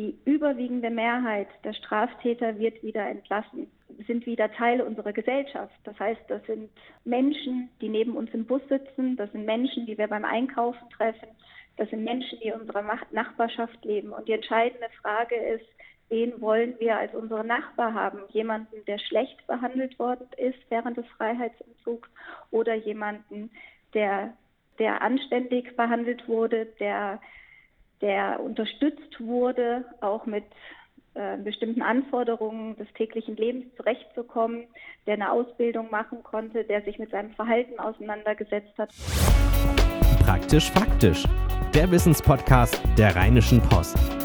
die überwiegende Mehrheit der Straftäter wird wieder entlassen, sind wieder Teil unserer Gesellschaft. Das heißt, das sind Menschen, die neben uns im Bus sitzen, das sind Menschen, die wir beim Einkaufen treffen, das sind Menschen, die in unserer Nachbarschaft leben. Und die entscheidende Frage ist, wen wollen wir als unsere Nachbar haben? Jemanden, der schlecht behandelt worden ist während des Freiheitsentzugs oder jemanden, der, der anständig behandelt wurde, der, der unterstützt wurde, auch mit äh, bestimmten Anforderungen des täglichen Lebens zurechtzukommen, der eine Ausbildung machen konnte, der sich mit seinem Verhalten auseinandergesetzt hat. Praktisch faktisch. Der Wissenspodcast der Rheinischen Post.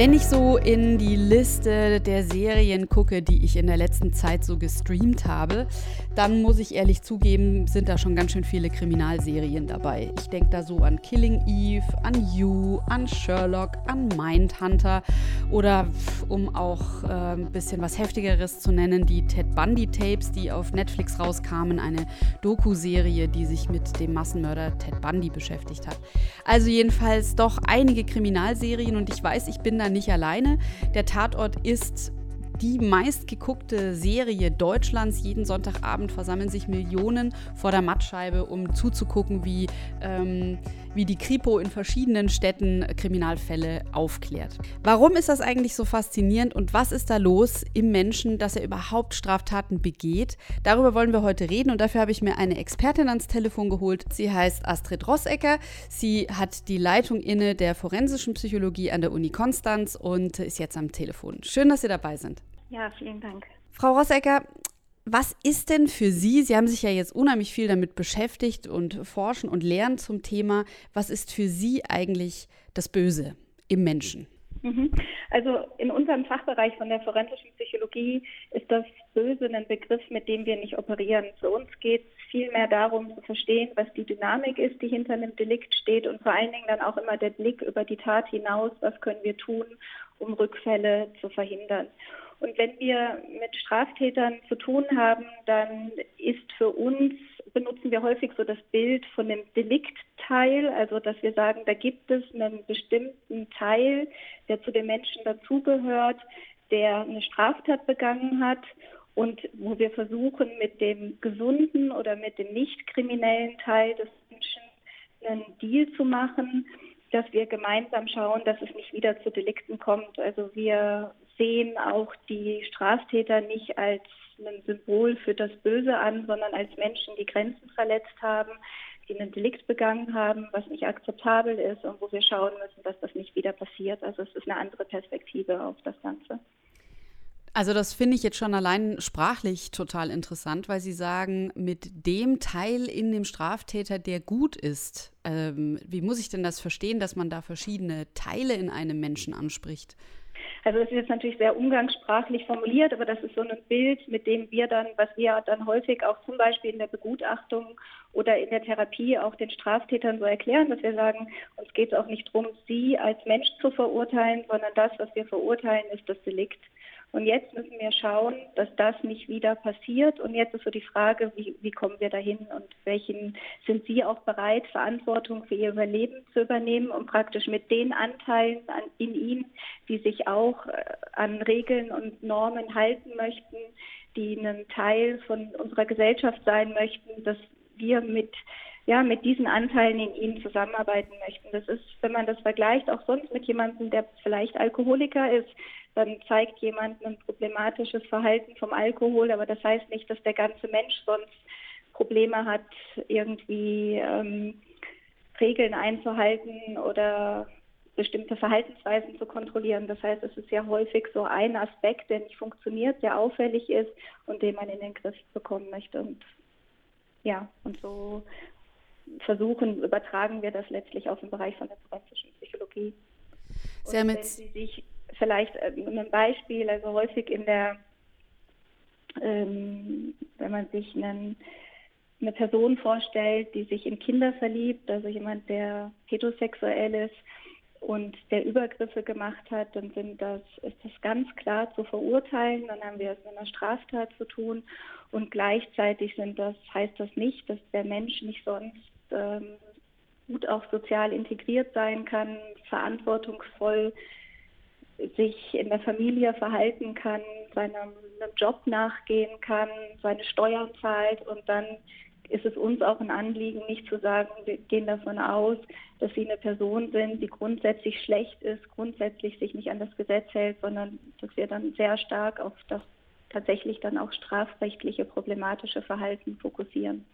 Wenn ich so in die Liste der Serien gucke, die ich in der letzten Zeit so gestreamt habe, dann muss ich ehrlich zugeben, sind da schon ganz schön viele Kriminalserien dabei. Ich denke da so an Killing Eve, an You, an Sherlock, an Mindhunter oder um auch äh, ein bisschen was heftigeres zu nennen, die Ted Bundy Tapes, die auf Netflix rauskamen, eine Doku-Serie, die sich mit dem Massenmörder Ted Bundy beschäftigt hat. Also jedenfalls doch einige Kriminalserien und ich weiß, ich bin da nicht alleine. Der Tatort ist die meistgeguckte Serie Deutschlands. Jeden Sonntagabend versammeln sich Millionen vor der Mattscheibe, um zuzugucken, wie, ähm, wie die Kripo in verschiedenen Städten Kriminalfälle aufklärt. Warum ist das eigentlich so faszinierend und was ist da los im Menschen, dass er überhaupt Straftaten begeht? Darüber wollen wir heute reden und dafür habe ich mir eine Expertin ans Telefon geholt. Sie heißt Astrid Rossecker. Sie hat die Leitung inne der forensischen Psychologie an der Uni Konstanz und ist jetzt am Telefon. Schön, dass Sie dabei sind. Ja, vielen Dank. Frau Rossecker, was ist denn für Sie, Sie haben sich ja jetzt unheimlich viel damit beschäftigt und forschen und lernen zum Thema, was ist für Sie eigentlich das Böse im Menschen? Mhm. Also in unserem Fachbereich von der forensischen Psychologie ist das Böse ein Begriff, mit dem wir nicht operieren. Für uns geht es vielmehr darum zu verstehen, was die Dynamik ist, die hinter einem Delikt steht und vor allen Dingen dann auch immer der Blick über die Tat hinaus, was können wir tun, um Rückfälle zu verhindern. Und wenn wir mit Straftätern zu tun haben, dann ist für uns, benutzen wir häufig so das Bild von dem Deliktteil, also dass wir sagen, da gibt es einen bestimmten Teil, der zu den Menschen dazugehört, der eine Straftat begangen hat und wo wir versuchen, mit dem gesunden oder mit dem nicht kriminellen Teil des Menschen einen Deal zu machen, dass wir gemeinsam schauen, dass es nicht wieder zu Delikten kommt. Also wir sehen auch die Straftäter nicht als ein Symbol für das Böse an, sondern als Menschen, die Grenzen verletzt haben, die einen Delikt begangen haben, was nicht akzeptabel ist und wo wir schauen müssen, dass das nicht wieder passiert. Also es ist eine andere Perspektive auf das Ganze. Also das finde ich jetzt schon allein sprachlich total interessant, weil Sie sagen, mit dem Teil in dem Straftäter, der gut ist, ähm, wie muss ich denn das verstehen, dass man da verschiedene Teile in einem Menschen anspricht? Also das ist jetzt natürlich sehr umgangssprachlich formuliert, aber das ist so ein Bild, mit dem wir dann, was wir dann häufig auch zum Beispiel in der Begutachtung oder in der Therapie auch den Straftätern so erklären, dass wir sagen, uns geht es auch nicht darum, sie als Mensch zu verurteilen, sondern das, was wir verurteilen, ist das Delikt. Und jetzt müssen wir schauen, dass das nicht wieder passiert. Und jetzt ist so die Frage, wie, wie kommen wir dahin und welchen sind Sie auch bereit, Verantwortung für Ihr Überleben zu übernehmen und praktisch mit den Anteilen an, in Ihnen, die sich auch äh, an Regeln und Normen halten möchten, die ein Teil von unserer Gesellschaft sein möchten, dass wir mit ja, mit diesen Anteilen in ihnen zusammenarbeiten möchten. Das ist, wenn man das vergleicht, auch sonst mit jemandem, der vielleicht Alkoholiker ist, dann zeigt jemand ein problematisches Verhalten vom Alkohol, aber das heißt nicht, dass der ganze Mensch sonst Probleme hat, irgendwie ähm, Regeln einzuhalten oder bestimmte Verhaltensweisen zu kontrollieren. Das heißt, es ist ja häufig so ein Aspekt, der nicht funktioniert, der auffällig ist und den man in den Griff bekommen möchte. Und ja, und so versuchen, übertragen wir das letztlich auf den Bereich von der forensischen Psychologie. Jetzt wenn Sie sich vielleicht äh, ein Beispiel, also häufig in der, ähm, wenn man sich einen, eine Person vorstellt, die sich in Kinder verliebt, also jemand, der heterosexuell ist und der Übergriffe gemacht hat, dann sind das, ist das ganz klar zu verurteilen. Dann haben wir es mit einer Straftat zu tun. Und gleichzeitig sind das, heißt das nicht, dass der Mensch nicht sonst ähm, gut auch sozial integriert sein kann, verantwortungsvoll sich in der Familie verhalten kann, seinem Job nachgehen kann, seine Steuern zahlt und dann ist es uns auch ein Anliegen, nicht zu sagen, wir gehen davon aus, dass sie eine Person sind, die grundsätzlich schlecht ist, grundsätzlich sich nicht an das Gesetz hält, sondern dass wir dann sehr stark auf das tatsächlich dann auch strafrechtliche problematische Verhalten fokussieren.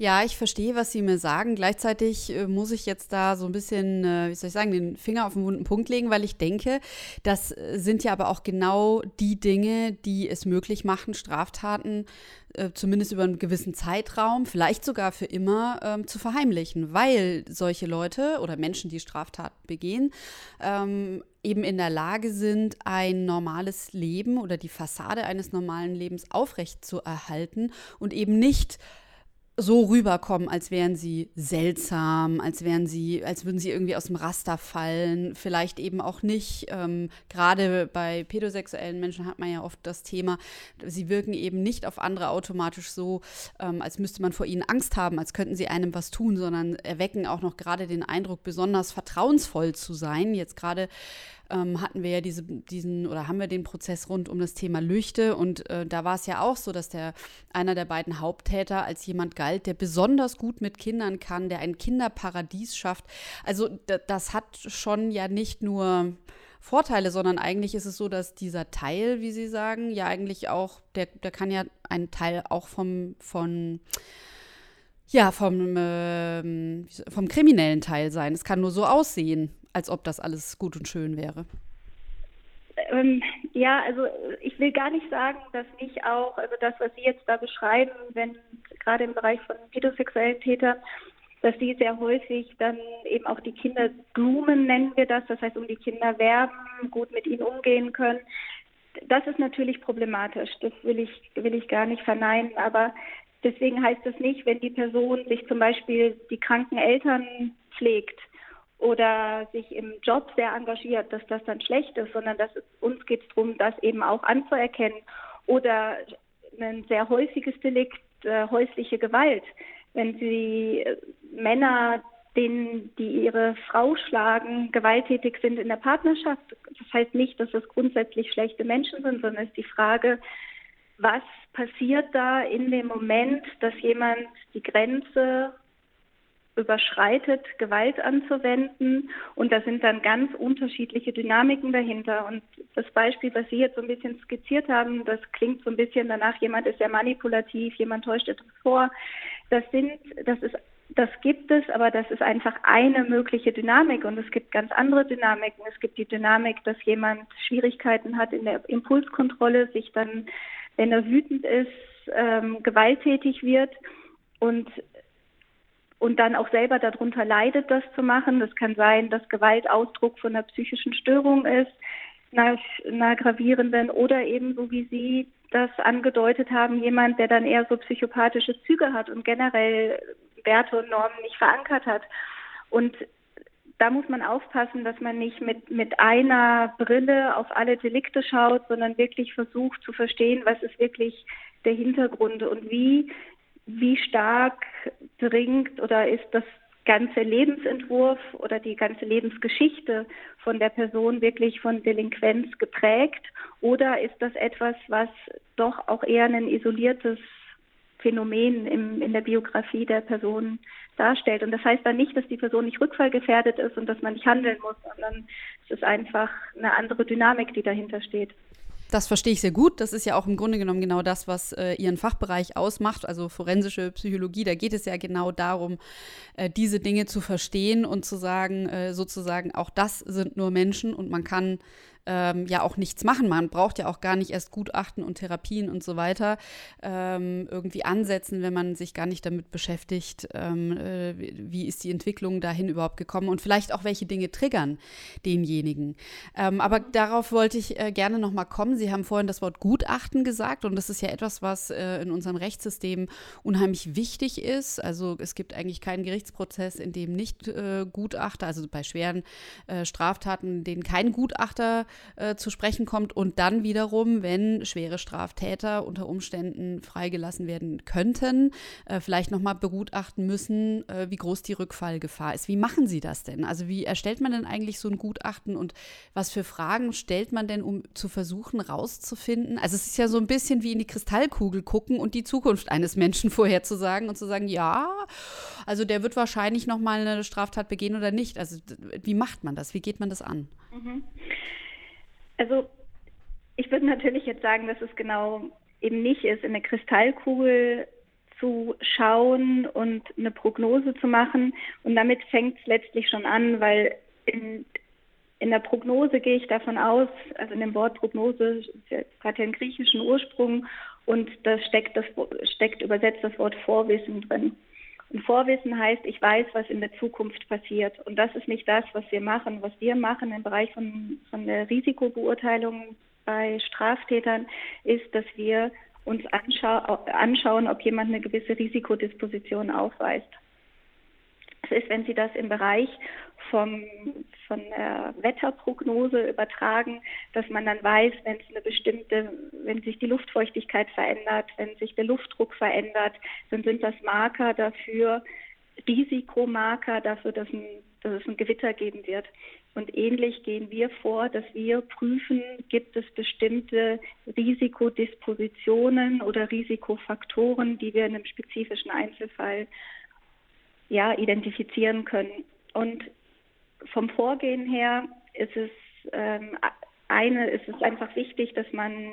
Ja, ich verstehe, was Sie mir sagen. Gleichzeitig äh, muss ich jetzt da so ein bisschen, äh, wie soll ich sagen, den Finger auf den wunden Punkt legen, weil ich denke, das äh, sind ja aber auch genau die Dinge, die es möglich machen, Straftaten äh, zumindest über einen gewissen Zeitraum, vielleicht sogar für immer, ähm, zu verheimlichen, weil solche Leute oder Menschen, die Straftaten begehen, ähm, eben in der Lage sind, ein normales Leben oder die Fassade eines normalen Lebens aufrecht zu erhalten und eben nicht so rüberkommen, als wären sie seltsam, als wären sie, als würden sie irgendwie aus dem Raster fallen, vielleicht eben auch nicht. Ähm, Gerade bei pädosexuellen Menschen hat man ja oft das Thema, sie wirken eben nicht auf andere automatisch so, ähm, als müsste man vor ihnen Angst haben, als könnten sie einem was tun, sondern erwecken auch noch gerade den Eindruck, besonders vertrauensvoll zu sein. Jetzt gerade ähm, hatten wir ja diese, diesen oder haben wir den Prozess rund um das Thema Lüchte und äh, da war es ja auch so, dass der einer der beiden Haupttäter als jemand galt, der besonders gut mit Kindern kann, der ein Kinderparadies schafft. Also das hat schon ja nicht nur Vorteile, sondern eigentlich ist es so, dass dieser Teil, wie Sie sagen, ja eigentlich auch, der, der kann ja ein Teil auch vom, von ja, vom, äh, vom kriminellen Teil sein. Es kann nur so aussehen als ob das alles gut und schön wäre. Ähm, ja, also ich will gar nicht sagen, dass nicht auch, also das, was Sie jetzt da beschreiben, wenn gerade im Bereich von pädosexuellen Tätern, dass die sehr häufig dann eben auch die Kinder groomen, nennen wir das, das heißt um die Kinder werben, gut mit ihnen umgehen können. Das ist natürlich problematisch, das will ich, will ich gar nicht verneinen, aber deswegen heißt es nicht, wenn die Person sich zum Beispiel die kranken Eltern pflegt, oder sich im Job sehr engagiert, dass das dann schlecht ist, sondern dass es, uns geht es darum, das eben auch anzuerkennen. Oder ein sehr häufiges Delikt, äh, häusliche Gewalt. Wenn Sie äh, Männer, denen, die ihre Frau schlagen, gewalttätig sind in der Partnerschaft, das heißt nicht, dass es grundsätzlich schlechte Menschen sind, sondern es ist die Frage, was passiert da in dem Moment, dass jemand die Grenze überschreitet, Gewalt anzuwenden. Und da sind dann ganz unterschiedliche Dynamiken dahinter. Und das Beispiel, was Sie jetzt so ein bisschen skizziert haben, das klingt so ein bisschen danach, jemand ist sehr manipulativ, jemand täuscht etwas vor. Das sind, das ist das gibt es, aber das ist einfach eine mögliche Dynamik und es gibt ganz andere Dynamiken. Es gibt die Dynamik, dass jemand Schwierigkeiten hat in der Impulskontrolle, sich dann, wenn er wütend ist, ähm, gewalttätig wird. Und und dann auch selber darunter leidet, das zu machen. Das kann sein, dass Gewalt Ausdruck von einer psychischen Störung ist, einer, einer gravierenden oder eben, so wie Sie das angedeutet haben, jemand, der dann eher so psychopathische Züge hat und generell Werte und Normen nicht verankert hat. Und da muss man aufpassen, dass man nicht mit, mit einer Brille auf alle Delikte schaut, sondern wirklich versucht zu verstehen, was ist wirklich der Hintergrund und wie wie stark dringt oder ist das ganze Lebensentwurf oder die ganze Lebensgeschichte von der Person wirklich von Delinquenz geprägt oder ist das etwas, was doch auch eher ein isoliertes Phänomen im, in der Biografie der Person darstellt. Und das heißt dann nicht, dass die Person nicht rückfallgefährdet ist und dass man nicht handeln muss, sondern es ist einfach eine andere Dynamik, die dahinter steht. Das verstehe ich sehr gut. Das ist ja auch im Grunde genommen genau das, was äh, Ihren Fachbereich ausmacht, also forensische Psychologie. Da geht es ja genau darum, äh, diese Dinge zu verstehen und zu sagen, äh, sozusagen, auch das sind nur Menschen und man kann ähm, ja auch nichts machen. Man braucht ja auch gar nicht erst Gutachten und Therapien und so weiter ähm, irgendwie ansetzen, wenn man sich gar nicht damit beschäftigt, ähm, äh, wie ist die Entwicklung dahin überhaupt gekommen und vielleicht auch welche Dinge triggern denjenigen. Ähm, aber darauf wollte ich äh, gerne noch mal kommen. Sie haben vorhin das Wort Gutachten gesagt und das ist ja etwas, was äh, in unserem Rechtssystem unheimlich wichtig ist. Also es gibt eigentlich keinen Gerichtsprozess, in dem nicht äh, Gutachter, also bei schweren äh, Straftaten, denen kein Gutachter äh, zu sprechen kommt und dann wiederum, wenn schwere Straftäter unter Umständen freigelassen werden könnten, äh, vielleicht nochmal begutachten müssen, äh, wie groß die Rückfallgefahr ist. Wie machen Sie das denn? Also wie erstellt man denn eigentlich so ein Gutachten und was für Fragen stellt man denn, um zu versuchen rauszufinden? Also es ist ja so ein bisschen wie in die Kristallkugel gucken und die Zukunft eines Menschen vorherzusagen und zu sagen, ja, also der wird wahrscheinlich nochmal eine Straftat begehen oder nicht. Also wie macht man das? Wie geht man das an? Mhm. Also ich würde natürlich jetzt sagen, dass es genau eben nicht ist, in eine Kristallkugel zu schauen und eine Prognose zu machen. Und damit fängt es letztlich schon an, weil in, in der Prognose gehe ich davon aus, also in dem Wort Prognose hat ja einen griechischen Ursprung und da steckt, das, steckt übersetzt das Wort Vorwissen drin. Und Vorwissen heißt, ich weiß, was in der Zukunft passiert. Und das ist nicht das, was wir machen. Was wir machen im Bereich von, von der Risikobeurteilung bei Straftätern ist, dass wir uns anschau anschauen, ob jemand eine gewisse Risikodisposition aufweist. Das ist, wenn Sie das im Bereich vom, von der Wetterprognose übertragen, dass man dann weiß, wenn es eine bestimmte, wenn sich die Luftfeuchtigkeit verändert, wenn sich der Luftdruck verändert, dann sind das Marker dafür, Risikomarker dafür, dass, ein, dass es ein Gewitter geben wird. Und ähnlich gehen wir vor, dass wir prüfen, gibt es bestimmte Risikodispositionen oder Risikofaktoren, die wir in einem spezifischen Einzelfall ja, identifizieren können. Und vom Vorgehen her ist es ähm, eine, ist es einfach wichtig, dass man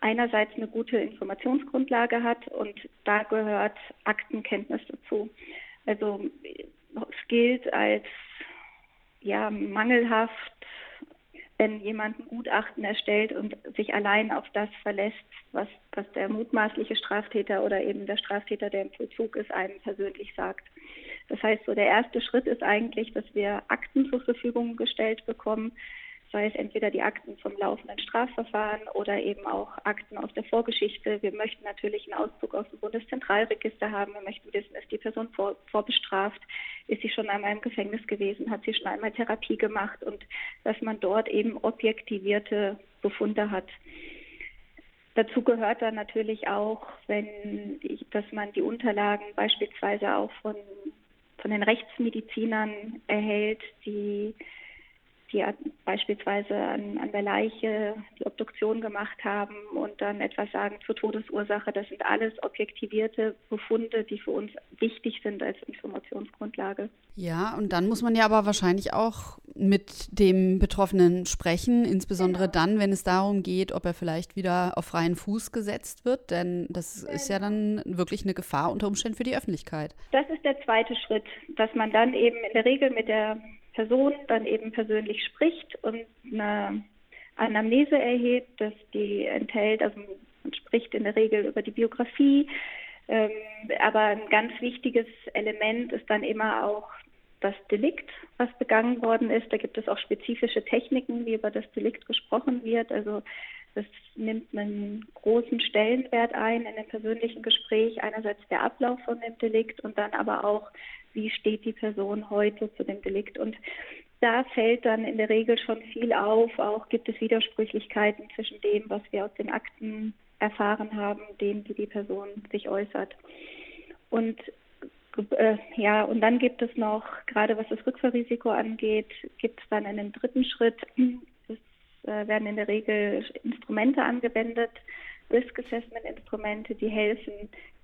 einerseits eine gute Informationsgrundlage hat und da gehört Aktenkenntnis dazu. Also es gilt als ja mangelhaft, wenn jemand ein Gutachten erstellt und sich allein auf das verlässt, was, was der mutmaßliche Straftäter oder eben der Straftäter, der im Vollzug ist, einem persönlich sagt. Das heißt, so der erste Schritt ist eigentlich, dass wir Akten zur Verfügung gestellt bekommen, sei es entweder die Akten vom laufenden Strafverfahren oder eben auch Akten aus der Vorgeschichte. Wir möchten natürlich einen Auszug aus dem Bundeszentralregister haben. Wir möchten wissen, ist die Person vor, vorbestraft, ist sie schon einmal im Gefängnis gewesen, hat sie schon einmal Therapie gemacht und dass man dort eben objektivierte Befunde hat. Dazu gehört dann natürlich auch, wenn dass man die Unterlagen beispielsweise auch von von den Rechtsmedizinern erhält, die die beispielsweise an, an der Leiche die Obduktion gemacht haben und dann etwas sagen zur Todesursache. Das sind alles objektivierte Befunde, die für uns wichtig sind als Informationsgrundlage. Ja, und dann muss man ja aber wahrscheinlich auch mit dem Betroffenen sprechen, insbesondere genau. dann, wenn es darum geht, ob er vielleicht wieder auf freien Fuß gesetzt wird, denn das genau. ist ja dann wirklich eine Gefahr unter Umständen für die Öffentlichkeit. Das ist der zweite Schritt, dass man dann eben in der Regel mit der Person dann eben persönlich spricht und eine Anamnese erhebt, dass die enthält, also man spricht in der Regel über die Biografie, ähm, aber ein ganz wichtiges Element ist dann immer auch das Delikt, was begangen worden ist. Da gibt es auch spezifische Techniken, wie über das Delikt gesprochen wird. Also das nimmt einen großen Stellenwert ein in dem persönlichen Gespräch. Einerseits der Ablauf von dem Delikt und dann aber auch wie steht die Person heute zu dem Delikt. Und da fällt dann in der Regel schon viel auf. Auch gibt es Widersprüchlichkeiten zwischen dem, was wir aus den Akten erfahren haben, dem, wie die Person sich äußert. Und äh, ja, und dann gibt es noch, gerade was das Rückfallrisiko angeht, gibt es dann einen dritten Schritt. Es äh, werden in der Regel Instrumente angewendet, Risk Assessment Instrumente, die helfen,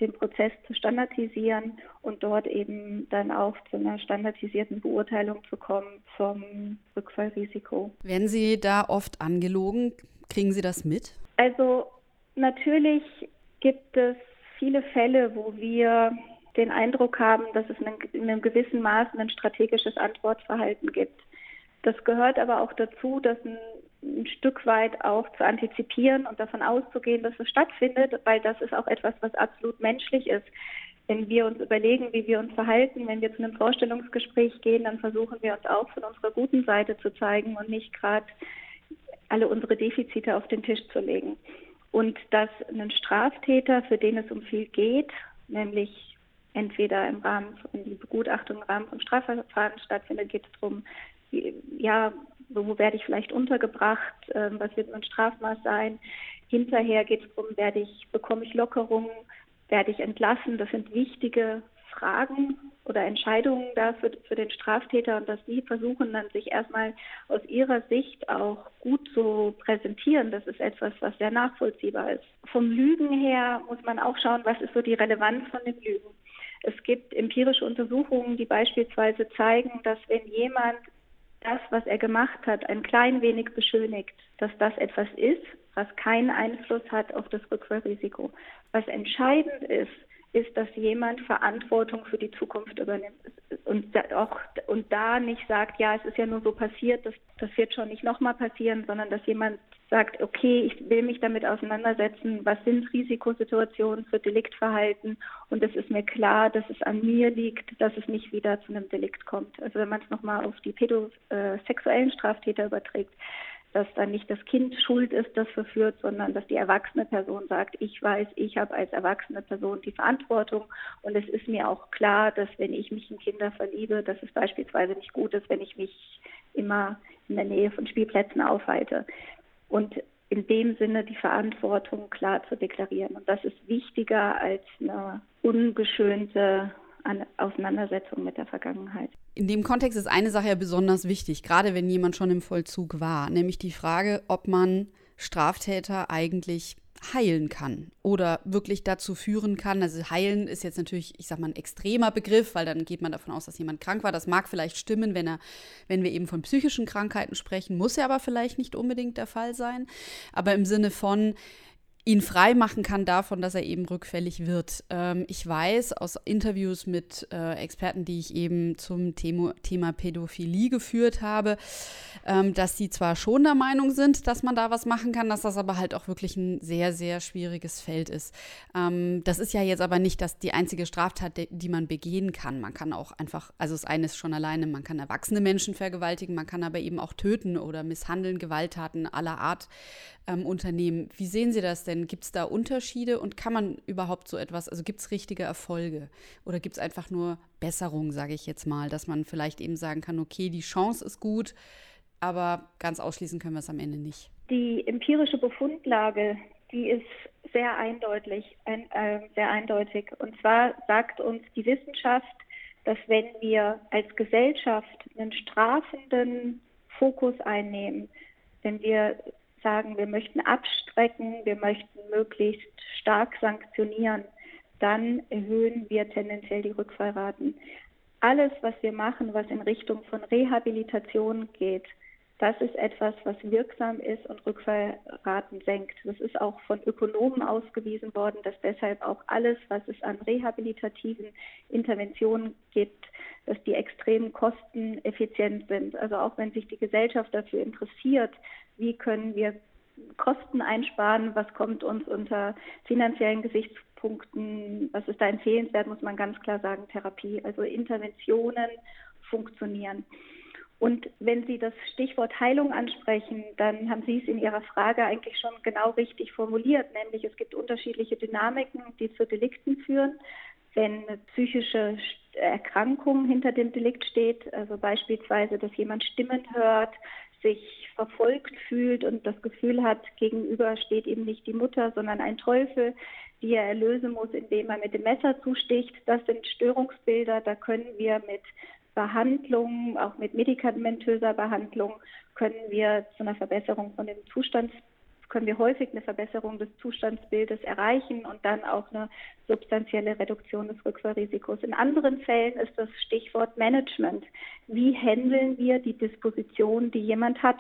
den Prozess zu standardisieren und dort eben dann auch zu einer standardisierten Beurteilung zu kommen vom Rückfallrisiko. Werden Sie da oft angelogen? Kriegen Sie das mit? Also natürlich gibt es viele Fälle, wo wir den Eindruck haben, dass es in einem gewissen Maß ein strategisches Antwortverhalten gibt. Das gehört aber auch dazu, dass ein ein Stück weit auch zu antizipieren und davon auszugehen, dass es stattfindet, weil das ist auch etwas, was absolut menschlich ist. Wenn wir uns überlegen, wie wir uns verhalten, wenn wir zu einem Vorstellungsgespräch gehen, dann versuchen wir uns auch von unserer guten Seite zu zeigen und nicht gerade alle unsere Defizite auf den Tisch zu legen. Und dass ein Straftäter, für den es um viel geht, nämlich entweder im Rahmen von die Begutachtung im Rahmen von Strafverfahren stattfindet, geht es darum, ja, wo werde ich vielleicht untergebracht, ähm, was wird mein Strafmaß sein. Hinterher geht es darum, werde ich, bekomme ich Lockerungen, werde ich entlassen. Das sind wichtige Fragen oder Entscheidungen da für, den Straftäter und dass sie versuchen dann sich erstmal aus ihrer Sicht auch gut zu präsentieren. Das ist etwas, was sehr nachvollziehbar ist. Vom Lügen her muss man auch schauen, was ist so die Relevanz von den Lügen. Es gibt empirische Untersuchungen, die beispielsweise zeigen, dass wenn jemand das, was er gemacht hat, ein klein wenig beschönigt, dass das etwas ist, was keinen Einfluss hat auf das Rückfallrisiko. Was entscheidend ist, ist, dass jemand Verantwortung für die Zukunft übernimmt und auch und da nicht sagt, ja, es ist ja nur so passiert, das, das wird schon nicht nochmal passieren, sondern dass jemand sagt, okay, ich will mich damit auseinandersetzen, was sind Risikosituationen für Deliktverhalten und es ist mir klar, dass es an mir liegt, dass es nicht wieder zu einem Delikt kommt. Also wenn man es nochmal auf die pädosexuellen Straftäter überträgt, dass dann nicht das Kind schuld ist, das verführt, sondern dass die erwachsene Person sagt, ich weiß, ich habe als erwachsene Person die Verantwortung und es ist mir auch klar, dass wenn ich mich in Kinder verliebe, dass es beispielsweise nicht gut ist, wenn ich mich immer in der Nähe von Spielplätzen aufhalte. Und in dem Sinne die Verantwortung klar zu deklarieren. Und das ist wichtiger als eine ungeschönte Auseinandersetzung mit der Vergangenheit. In dem Kontext ist eine Sache ja besonders wichtig, gerade wenn jemand schon im Vollzug war, nämlich die Frage, ob man Straftäter eigentlich heilen kann oder wirklich dazu führen kann. Also heilen ist jetzt natürlich, ich sag mal, ein extremer Begriff, weil dann geht man davon aus, dass jemand krank war. Das mag vielleicht stimmen, wenn er, wenn wir eben von psychischen Krankheiten sprechen, muss er aber vielleicht nicht unbedingt der Fall sein. Aber im Sinne von, ihn frei machen kann davon, dass er eben rückfällig wird. Ähm, ich weiß aus Interviews mit äh, Experten, die ich eben zum Thema, Thema Pädophilie geführt habe, ähm, dass die zwar schon der Meinung sind, dass man da was machen kann, dass das aber halt auch wirklich ein sehr, sehr schwieriges Feld ist. Ähm, das ist ja jetzt aber nicht das, die einzige Straftat, die, die man begehen kann. Man kann auch einfach, also das eine ist schon alleine, man kann erwachsene Menschen vergewaltigen, man kann aber eben auch töten oder misshandeln, Gewalttaten aller Art ähm, unternehmen. Wie sehen Sie das denn? Gibt es da Unterschiede und kann man überhaupt so etwas, also gibt es richtige Erfolge oder gibt es einfach nur Besserung, sage ich jetzt mal, dass man vielleicht eben sagen kann, okay, die Chance ist gut, aber ganz ausschließen können wir es am Ende nicht? Die empirische Befundlage, die ist sehr eindeutig, ein, äh, sehr eindeutig. Und zwar sagt uns die Wissenschaft, dass wenn wir als Gesellschaft einen strafenden Fokus einnehmen, wenn wir sagen, wir möchten abstrecken, wir möchten möglichst stark sanktionieren, dann erhöhen wir tendenziell die Rückfallraten. Alles, was wir machen, was in Richtung von Rehabilitation geht, das ist etwas, was wirksam ist und Rückfallraten senkt. Das ist auch von Ökonomen ausgewiesen worden, dass deshalb auch alles, was es an rehabilitativen Interventionen gibt, dass die extrem kosteneffizient sind. Also auch wenn sich die Gesellschaft dafür interessiert, wie können wir Kosten einsparen, was kommt uns unter finanziellen Gesichtspunkten, was ist da empfehlenswert, muss man ganz klar sagen, Therapie. Also Interventionen funktionieren. Und wenn Sie das Stichwort Heilung ansprechen, dann haben Sie es in Ihrer Frage eigentlich schon genau richtig formuliert, nämlich es gibt unterschiedliche Dynamiken, die zu Delikten führen. Wenn eine psychische Erkrankung hinter dem Delikt steht, also beispielsweise, dass jemand Stimmen hört, sich verfolgt fühlt und das Gefühl hat, gegenüber steht ihm nicht die Mutter, sondern ein Teufel, die er erlösen muss, indem er mit dem Messer zusticht. Das sind Störungsbilder, da können wir mit Behandlung, auch mit medikamentöser Behandlung, können wir zu einer Verbesserung von dem Zustand können wir häufig eine Verbesserung des Zustandsbildes erreichen und dann auch eine substanzielle Reduktion des Rückfallrisikos. In anderen Fällen ist das Stichwort Management. Wie handeln wir die Disposition, die jemand hat?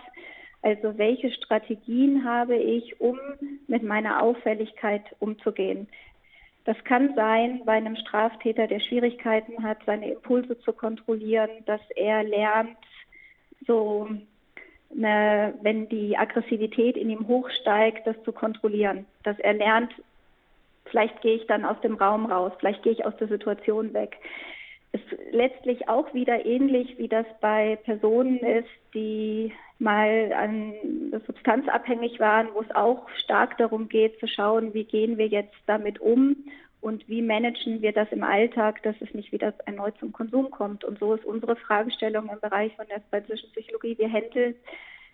Also welche Strategien habe ich, um mit meiner Auffälligkeit umzugehen? Das kann sein bei einem Straftäter, der Schwierigkeiten hat, seine Impulse zu kontrollieren, dass er lernt, so eine, wenn die Aggressivität in ihm hochsteigt, das zu kontrollieren. Dass er lernt, vielleicht gehe ich dann aus dem Raum raus, vielleicht gehe ich aus der Situation weg. Ist letztlich auch wieder ähnlich, wie das bei Personen ist, die mal an substanzabhängig waren, wo es auch stark darum geht zu schauen, wie gehen wir jetzt damit um und wie managen wir das im Alltag, dass es nicht wieder erneut zum Konsum kommt. Und so ist unsere Fragestellung im Bereich von der forensischen Psychologie, wie handeln,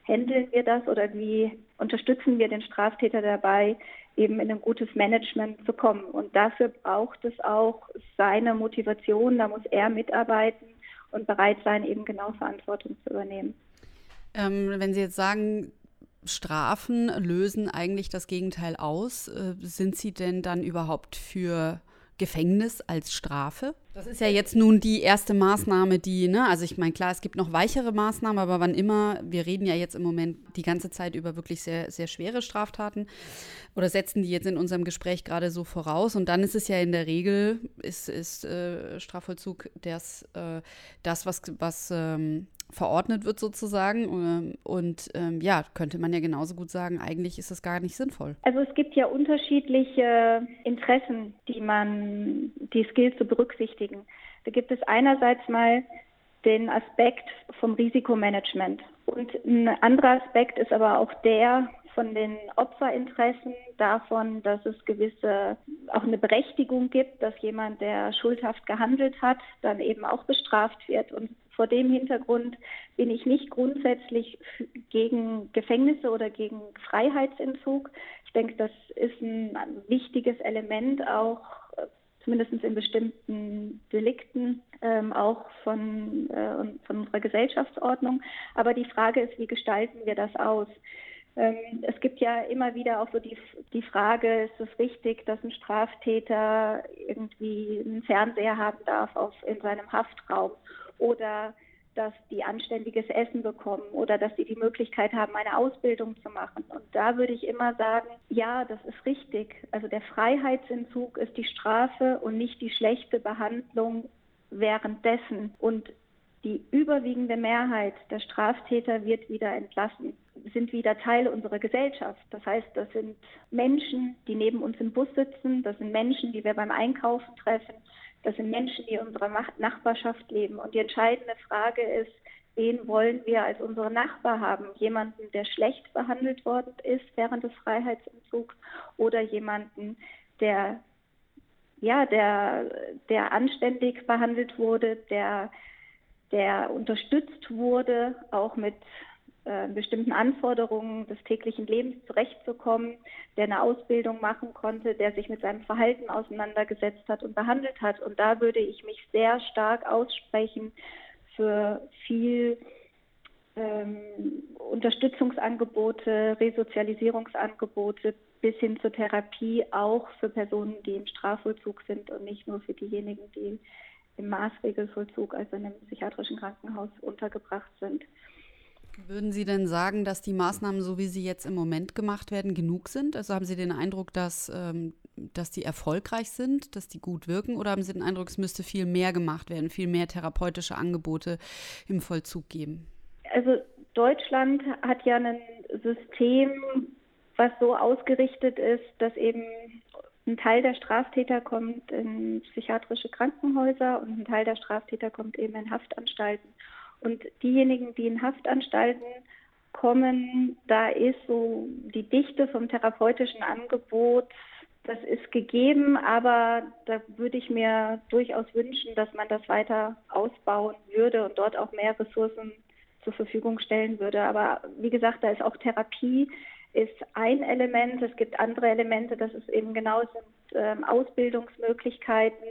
handeln wir das oder wie unterstützen wir den Straftäter dabei, eben in ein gutes Management zu kommen. Und dafür braucht es auch seine Motivation, da muss er mitarbeiten und bereit sein, eben genau Verantwortung zu übernehmen. Ähm, wenn Sie jetzt sagen, Strafen lösen eigentlich das Gegenteil aus, äh, sind Sie denn dann überhaupt für Gefängnis als Strafe? Das ist ja jetzt nun die erste Maßnahme, die, ne, also ich meine, klar, es gibt noch weichere Maßnahmen, aber wann immer, wir reden ja jetzt im Moment die ganze Zeit über wirklich sehr, sehr schwere Straftaten oder setzen die jetzt in unserem Gespräch gerade so voraus. Und dann ist es ja in der Regel, ist, ist äh, Strafvollzug das, äh, das was, was ähm, verordnet wird sozusagen. Ähm, und ähm, ja, könnte man ja genauso gut sagen, eigentlich ist es gar nicht sinnvoll. Also es gibt ja unterschiedliche Interessen, die man, die es gilt zu berücksichtigen. Da gibt es einerseits mal den Aspekt vom Risikomanagement. Und ein anderer Aspekt ist aber auch der von den Opferinteressen davon, dass es gewisse, auch eine Berechtigung gibt, dass jemand, der schuldhaft gehandelt hat, dann eben auch bestraft wird. Und vor dem Hintergrund bin ich nicht grundsätzlich gegen Gefängnisse oder gegen Freiheitsentzug. Ich denke, das ist ein wichtiges Element auch zumindest in bestimmten Delikten, ähm, auch von, äh, von unserer Gesellschaftsordnung. Aber die Frage ist, wie gestalten wir das aus? Ähm, es gibt ja immer wieder auch so die, die Frage, ist es richtig, dass ein Straftäter irgendwie einen Fernseher haben darf auf, in seinem Haftraum? Oder dass die anständiges Essen bekommen oder dass sie die Möglichkeit haben, eine Ausbildung zu machen. Und da würde ich immer sagen, ja, das ist richtig. Also der Freiheitsentzug ist die Strafe und nicht die schlechte Behandlung währenddessen. Und die überwiegende Mehrheit der Straftäter wird wieder entlassen, sind wieder Teil unserer Gesellschaft. Das heißt, das sind Menschen, die neben uns im Bus sitzen, das sind Menschen, die wir beim Einkaufen treffen, das sind Menschen, die in unserer Nachbarschaft leben. Und die entscheidende Frage ist, wen wollen wir als unsere Nachbar haben? Jemanden, der schlecht behandelt worden ist während des Freiheitsentzugs oder jemanden, der ja, der, der anständig behandelt wurde, der, der unterstützt wurde, auch mit äh, bestimmten Anforderungen des täglichen Lebens zurechtzukommen, der eine Ausbildung machen konnte, der sich mit seinem Verhalten auseinandergesetzt hat und behandelt hat. Und da würde ich mich sehr stark aussprechen für viel ähm, Unterstützungsangebote, Resozialisierungsangebote bis hin zur Therapie auch für Personen, die im Strafvollzug sind und nicht nur für diejenigen, die im Maßregelvollzug, also in einem psychiatrischen Krankenhaus untergebracht sind. Würden Sie denn sagen, dass die Maßnahmen, so wie sie jetzt im Moment gemacht werden, genug sind? Also haben Sie den Eindruck, dass, ähm, dass die erfolgreich sind, dass die gut wirken? Oder haben Sie den Eindruck, es müsste viel mehr gemacht werden, viel mehr therapeutische Angebote im Vollzug geben? Also Deutschland hat ja ein System, was so ausgerichtet ist, dass eben ein Teil der Straftäter kommt in psychiatrische Krankenhäuser und ein Teil der Straftäter kommt eben in Haftanstalten. Und diejenigen, die in Haftanstalten kommen, da ist so die Dichte vom therapeutischen Angebot, das ist gegeben, aber da würde ich mir durchaus wünschen, dass man das weiter ausbauen würde und dort auch mehr Ressourcen zur Verfügung stellen würde. Aber wie gesagt, da ist auch Therapie ist ein Element. Es gibt andere Elemente, das ist eben genau sind ähm, Ausbildungsmöglichkeiten,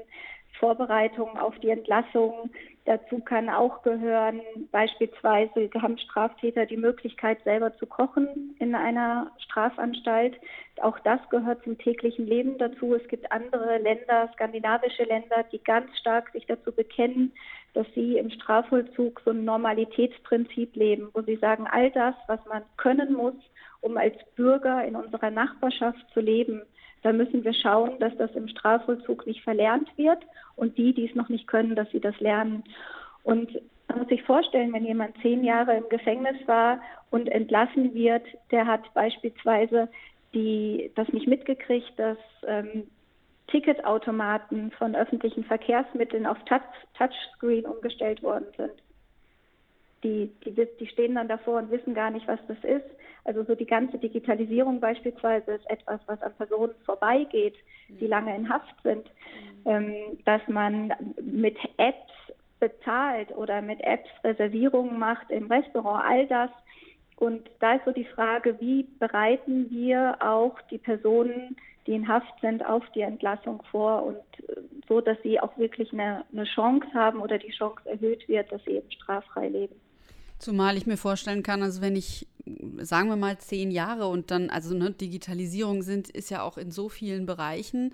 Vorbereitung auf die Entlassung. Dazu kann auch gehören, beispielsweise haben Straftäter die Möglichkeit, selber zu kochen in einer Strafanstalt. Auch das gehört zum täglichen Leben dazu. Es gibt andere Länder, skandinavische Länder, die ganz stark sich dazu bekennen, dass sie im Strafvollzug so ein Normalitätsprinzip leben, wo sie sagen, all das, was man können muss, um als Bürger in unserer Nachbarschaft zu leben, da müssen wir schauen, dass das im Strafvollzug nicht verlernt wird und die, die es noch nicht können, dass sie das lernen. Und man muss sich vorstellen, wenn jemand zehn Jahre im Gefängnis war und entlassen wird, der hat beispielsweise die, das nicht mitgekriegt, dass ähm, Ticketautomaten von öffentlichen Verkehrsmitteln auf Touch, Touchscreen umgestellt worden sind. Die, die, die stehen dann davor und wissen gar nicht, was das ist. Also so die ganze Digitalisierung beispielsweise ist etwas, was an Personen vorbeigeht, die mhm. lange in Haft sind. Mhm. Ähm, dass man mit Apps bezahlt oder mit Apps Reservierungen macht im Restaurant, all das. Und da ist so die Frage, wie bereiten wir auch die Personen, die in Haft sind, auf die Entlassung vor und äh, so, dass sie auch wirklich eine, eine Chance haben oder die Chance erhöht wird, dass sie eben straffrei leben. Zumal ich mir vorstellen kann, also wenn ich, sagen wir mal, zehn Jahre und dann, also ne, Digitalisierung sind, ist ja auch in so vielen Bereichen,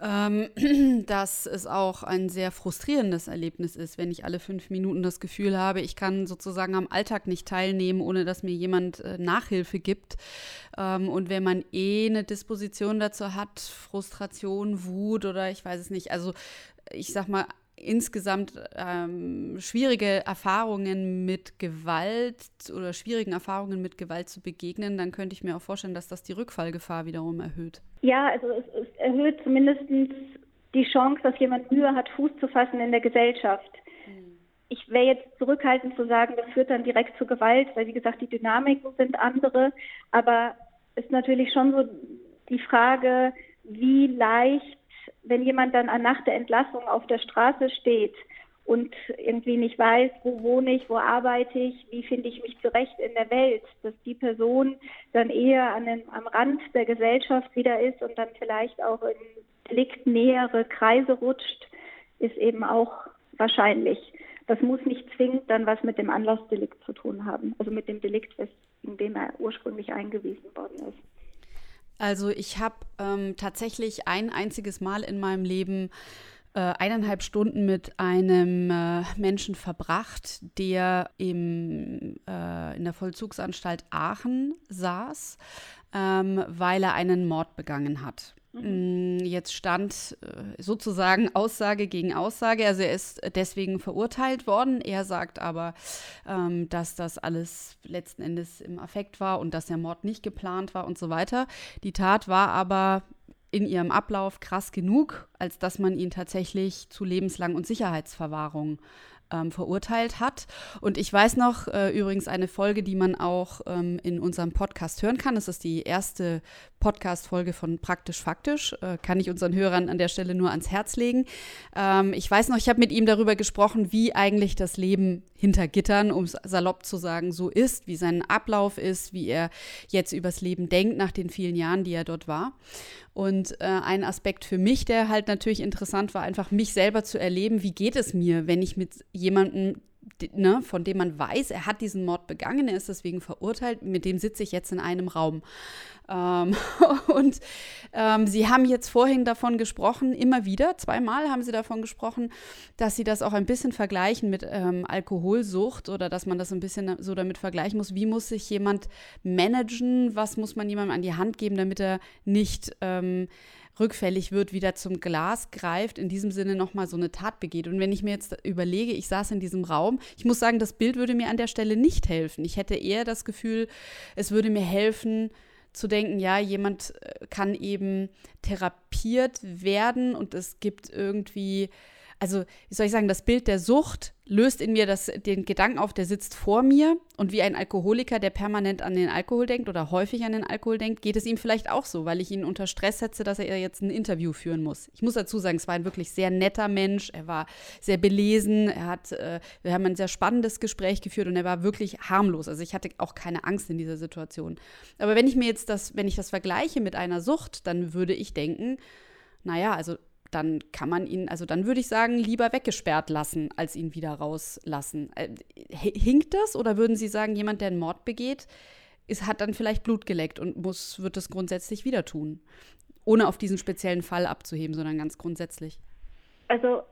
ähm, dass es auch ein sehr frustrierendes Erlebnis ist, wenn ich alle fünf Minuten das Gefühl habe, ich kann sozusagen am Alltag nicht teilnehmen, ohne dass mir jemand äh, Nachhilfe gibt. Ähm, und wenn man eh eine Disposition dazu hat, Frustration, Wut oder ich weiß es nicht, also ich sag mal, insgesamt ähm, schwierige Erfahrungen mit Gewalt oder schwierigen Erfahrungen mit Gewalt zu begegnen, dann könnte ich mir auch vorstellen, dass das die Rückfallgefahr wiederum erhöht. Ja, also es, es erhöht zumindest die Chance, dass jemand Mühe hat, Fuß zu fassen in der Gesellschaft. Hm. Ich wäre jetzt zurückhaltend zu sagen, das führt dann direkt zu Gewalt, weil wie gesagt, die Dynamiken sind andere. Aber es ist natürlich schon so die Frage, wie leicht wenn jemand dann nach der Entlassung auf der Straße steht und irgendwie nicht weiß, wo wohne ich, wo arbeite ich, wie finde ich mich zurecht in der Welt, dass die Person dann eher an den, am Rand der Gesellschaft wieder ist und dann vielleicht auch in deliktnähere Kreise rutscht, ist eben auch wahrscheinlich. Das muss nicht zwingend dann was mit dem Anlassdelikt zu tun haben, also mit dem Delikt, in dem er ursprünglich eingewiesen worden ist. Also ich habe ähm, tatsächlich ein einziges Mal in meinem Leben äh, eineinhalb Stunden mit einem äh, Menschen verbracht, der im, äh, in der Vollzugsanstalt Aachen saß, ähm, weil er einen Mord begangen hat. Mhm. Mm, jetzt stand äh, sozusagen Aussage gegen Aussage. Also er ist deswegen verurteilt worden. Er sagt aber, ähm, dass das alles letzten Endes im Affekt war und dass der Mord nicht geplant war und so weiter. Die Tat war aber in ihrem Ablauf krass genug, als dass man ihn tatsächlich zu lebenslang und Sicherheitsverwahrung ähm, verurteilt hat. Und ich weiß noch äh, übrigens eine Folge, die man auch ähm, in unserem Podcast hören kann. Das ist die erste Podcast-Folge von Praktisch Faktisch. Äh, kann ich unseren Hörern an der Stelle nur ans Herz legen. Ähm, ich weiß noch, ich habe mit ihm darüber gesprochen, wie eigentlich das Leben hinter Gittern, um es salopp zu sagen, so ist, wie sein Ablauf ist, wie er jetzt übers Leben denkt nach den vielen Jahren, die er dort war. Und äh, ein Aspekt für mich, der halt natürlich interessant war, einfach mich selber zu erleben, wie geht es mir, wenn ich mit jemandem Ne, von dem man weiß, er hat diesen Mord begangen, er ist deswegen verurteilt, mit dem sitze ich jetzt in einem Raum. Ähm, und ähm, Sie haben jetzt vorhin davon gesprochen, immer wieder, zweimal haben Sie davon gesprochen, dass Sie das auch ein bisschen vergleichen mit ähm, Alkoholsucht oder dass man das ein bisschen so damit vergleichen muss. Wie muss sich jemand managen? Was muss man jemandem an die Hand geben, damit er nicht ähm, rückfällig wird, wieder zum Glas greift, in diesem Sinne nochmal so eine Tat begeht. Und wenn ich mir jetzt überlege, ich saß in diesem Raum, ich muss sagen, das Bild würde mir an der Stelle nicht helfen. Ich hätte eher das Gefühl, es würde mir helfen, zu denken, ja, jemand äh, kann eben therapiert werden und es gibt irgendwie also wie soll ich sagen, das Bild der Sucht löst in mir das, den Gedanken auf, der sitzt vor mir und wie ein Alkoholiker, der permanent an den Alkohol denkt oder häufig an den Alkohol denkt, geht es ihm vielleicht auch so, weil ich ihn unter Stress setze, dass er jetzt ein Interview führen muss. Ich muss dazu sagen, es war ein wirklich sehr netter Mensch, er war sehr belesen, er hat, äh, wir haben ein sehr spannendes Gespräch geführt und er war wirklich harmlos. Also ich hatte auch keine Angst in dieser Situation. Aber wenn ich mir jetzt das, wenn ich das vergleiche mit einer Sucht, dann würde ich denken, naja, also dann kann man ihn, also dann würde ich sagen, lieber weggesperrt lassen, als ihn wieder rauslassen. Äh, hinkt das oder würden Sie sagen, jemand, der einen Mord begeht, ist, hat dann vielleicht Blut geleckt und muss, wird das grundsätzlich wieder tun? Ohne auf diesen speziellen Fall abzuheben, sondern ganz grundsätzlich. Also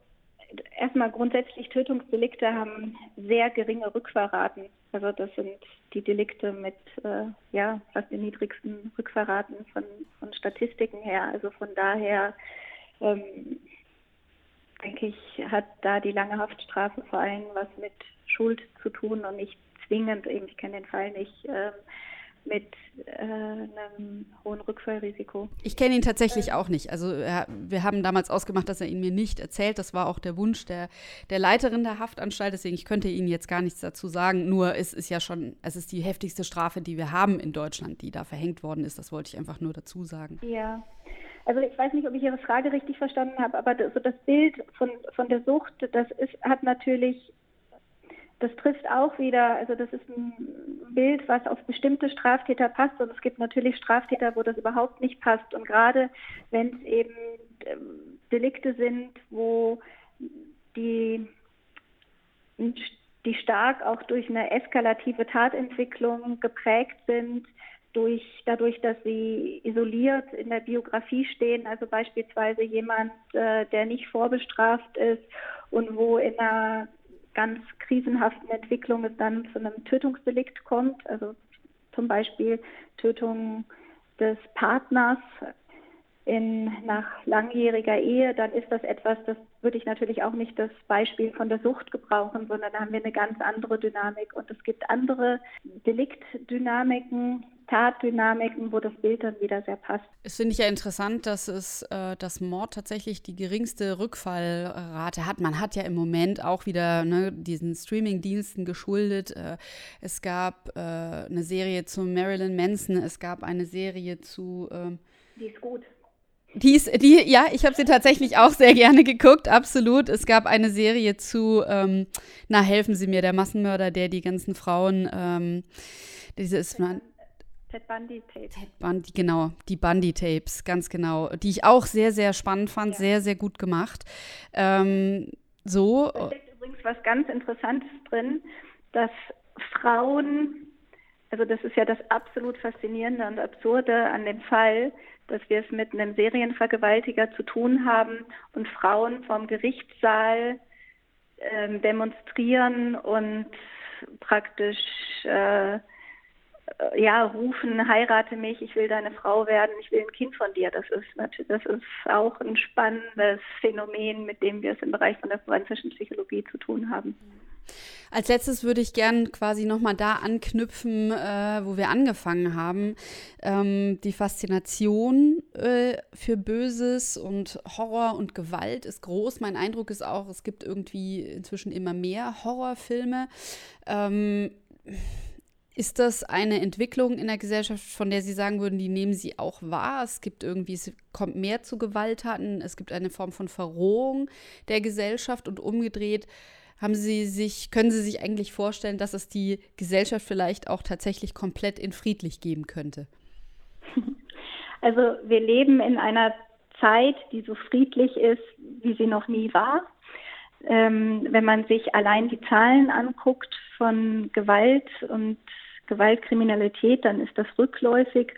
erstmal grundsätzlich Tötungsdelikte haben sehr geringe Rückfahrraten. Also das sind die Delikte mit äh, ja fast den niedrigsten Rückfahrraten von, von Statistiken her. Also von daher ähm, denke ich, hat da die lange Haftstrafe vor allem was mit Schuld zu tun und nicht zwingend, eben, ich kenne den Fall nicht, ähm, mit äh, einem hohen Rückfallrisiko. Ich kenne ihn tatsächlich auch nicht. Also er, wir haben damals ausgemacht, dass er ihn mir nicht erzählt. Das war auch der Wunsch der, der Leiterin der Haftanstalt. Deswegen ich könnte Ihnen jetzt gar nichts dazu sagen. Nur es ist ja schon, es ist die heftigste Strafe, die wir haben in Deutschland, die da verhängt worden ist. Das wollte ich einfach nur dazu sagen. Ja. Also ich weiß nicht, ob ich Ihre Frage richtig verstanden habe, aber das, das Bild von, von der Sucht, das ist, hat natürlich das trifft auch wieder, also das ist ein Bild, was auf bestimmte Straftäter passt und es gibt natürlich Straftäter, wo das überhaupt nicht passt. Und gerade wenn es eben ähm, Delikte sind, wo die, die stark auch durch eine eskalative Tatentwicklung geprägt sind, durch, dadurch, dass sie isoliert in der Biografie stehen, also beispielsweise jemand, äh, der nicht vorbestraft ist und wo in einer ganz krisenhaften Entwicklung es dann zu einem Tötungsdelikt kommt, also zum Beispiel Tötung des Partners in, nach langjähriger Ehe, dann ist das etwas, das würde ich natürlich auch nicht das Beispiel von der Sucht gebrauchen, sondern da haben wir eine ganz andere Dynamik. Und es gibt andere Deliktdynamiken, Tatdynamiken, wo das Bild dann wieder sehr passt. Es finde ich ja interessant, dass es äh, das Mord tatsächlich die geringste Rückfallrate hat. Man hat ja im Moment auch wieder ne, diesen Streaming-Diensten geschuldet. Äh, es gab äh, eine Serie zu Marilyn Manson, es gab eine Serie zu. Ähm, die ist gut. Die ist, die, ja, ich habe sie tatsächlich auch sehr gerne geguckt, absolut. Es gab eine Serie zu, ähm, na, helfen Sie mir, der Massenmörder, der die ganzen Frauen, ähm, dieses, Ted Bundy Tapes. Ted Bundy, genau, die Bundy Tapes, ganz genau, die ich auch sehr, sehr spannend fand, ja. sehr, sehr gut gemacht. Ähm, so. Da steckt übrigens was ganz Interessantes drin, dass Frauen, also das ist ja das absolut Faszinierende und Absurde an dem Fall, dass wir es mit einem Serienvergewaltiger zu tun haben und Frauen vom Gerichtssaal äh, demonstrieren und praktisch äh, ja, rufen, heirate mich, ich will deine Frau werden, ich will ein Kind von dir. Das ist natürlich, das ist auch ein spannendes Phänomen, mit dem wir es im Bereich von der forensischen Psychologie zu tun haben. Als letztes würde ich gern quasi nochmal da anknüpfen, äh, wo wir angefangen haben. Ähm, die Faszination äh, für Böses und Horror und Gewalt ist groß. Mein Eindruck ist auch, es gibt irgendwie inzwischen immer mehr Horrorfilme. Ähm, ist das eine Entwicklung in der Gesellschaft, von der Sie sagen würden, die nehmen Sie auch wahr? Es gibt irgendwie, es kommt mehr zu Gewalttaten, es gibt eine Form von Verrohung der Gesellschaft und umgedreht haben Sie sich, können Sie sich eigentlich vorstellen, dass es die Gesellschaft vielleicht auch tatsächlich komplett in friedlich geben könnte? Also wir leben in einer Zeit, die so friedlich ist, wie sie noch nie war. Ähm, wenn man sich allein die Zahlen anguckt von Gewalt und Gewaltkriminalität, dann ist das rückläufig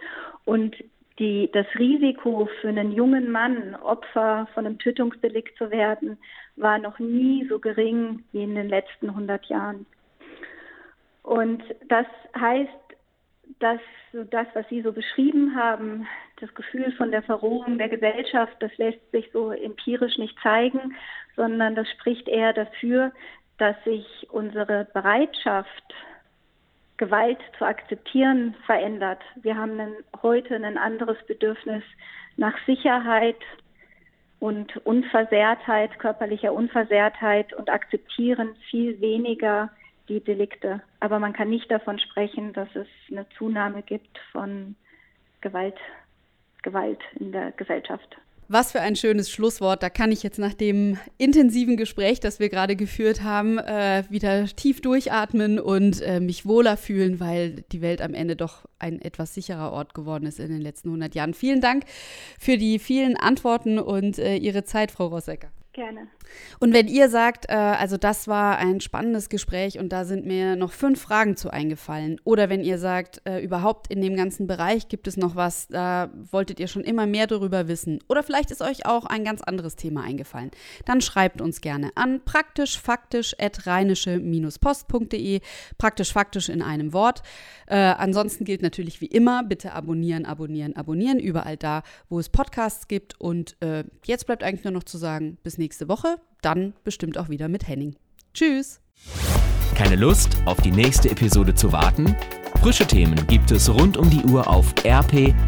und die, das Risiko für einen jungen Mann, Opfer von einem Tötungsdelikt zu werden, war noch nie so gering wie in den letzten 100 Jahren. Und das heißt, dass das, was Sie so beschrieben haben, das Gefühl von der Verrohung der Gesellschaft, das lässt sich so empirisch nicht zeigen, sondern das spricht eher dafür, dass sich unsere Bereitschaft, Gewalt zu akzeptieren, verändert. Wir haben einen, heute ein anderes Bedürfnis nach Sicherheit und Unversehrtheit, körperlicher Unversehrtheit und akzeptieren viel weniger die Delikte. Aber man kann nicht davon sprechen, dass es eine Zunahme gibt von Gewalt, Gewalt in der Gesellschaft. Was für ein schönes Schlusswort. Da kann ich jetzt nach dem intensiven Gespräch, das wir gerade geführt haben, äh, wieder tief durchatmen und äh, mich wohler fühlen, weil die Welt am Ende doch ein etwas sicherer Ort geworden ist in den letzten 100 Jahren. Vielen Dank für die vielen Antworten und äh, Ihre Zeit, Frau Rossecker. Gerne. Und wenn ihr sagt, äh, also das war ein spannendes Gespräch und da sind mir noch fünf Fragen zu eingefallen, oder wenn ihr sagt, äh, überhaupt in dem ganzen Bereich gibt es noch was, da wolltet ihr schon immer mehr darüber wissen, oder vielleicht ist euch auch ein ganz anderes Thema eingefallen, dann schreibt uns gerne an praktischfaktisch.rheinische-post.de, praktisch faktisch in einem Wort. Äh, ansonsten gilt natürlich wie immer, bitte abonnieren, abonnieren, abonnieren, überall da, wo es Podcasts gibt. Und äh, jetzt bleibt eigentlich nur noch zu sagen, bis nächste Woche, dann bestimmt auch wieder mit Henning. Tschüss! Keine Lust, auf die nächste Episode zu warten? Frische Themen gibt es rund um die Uhr auf rp-online.de.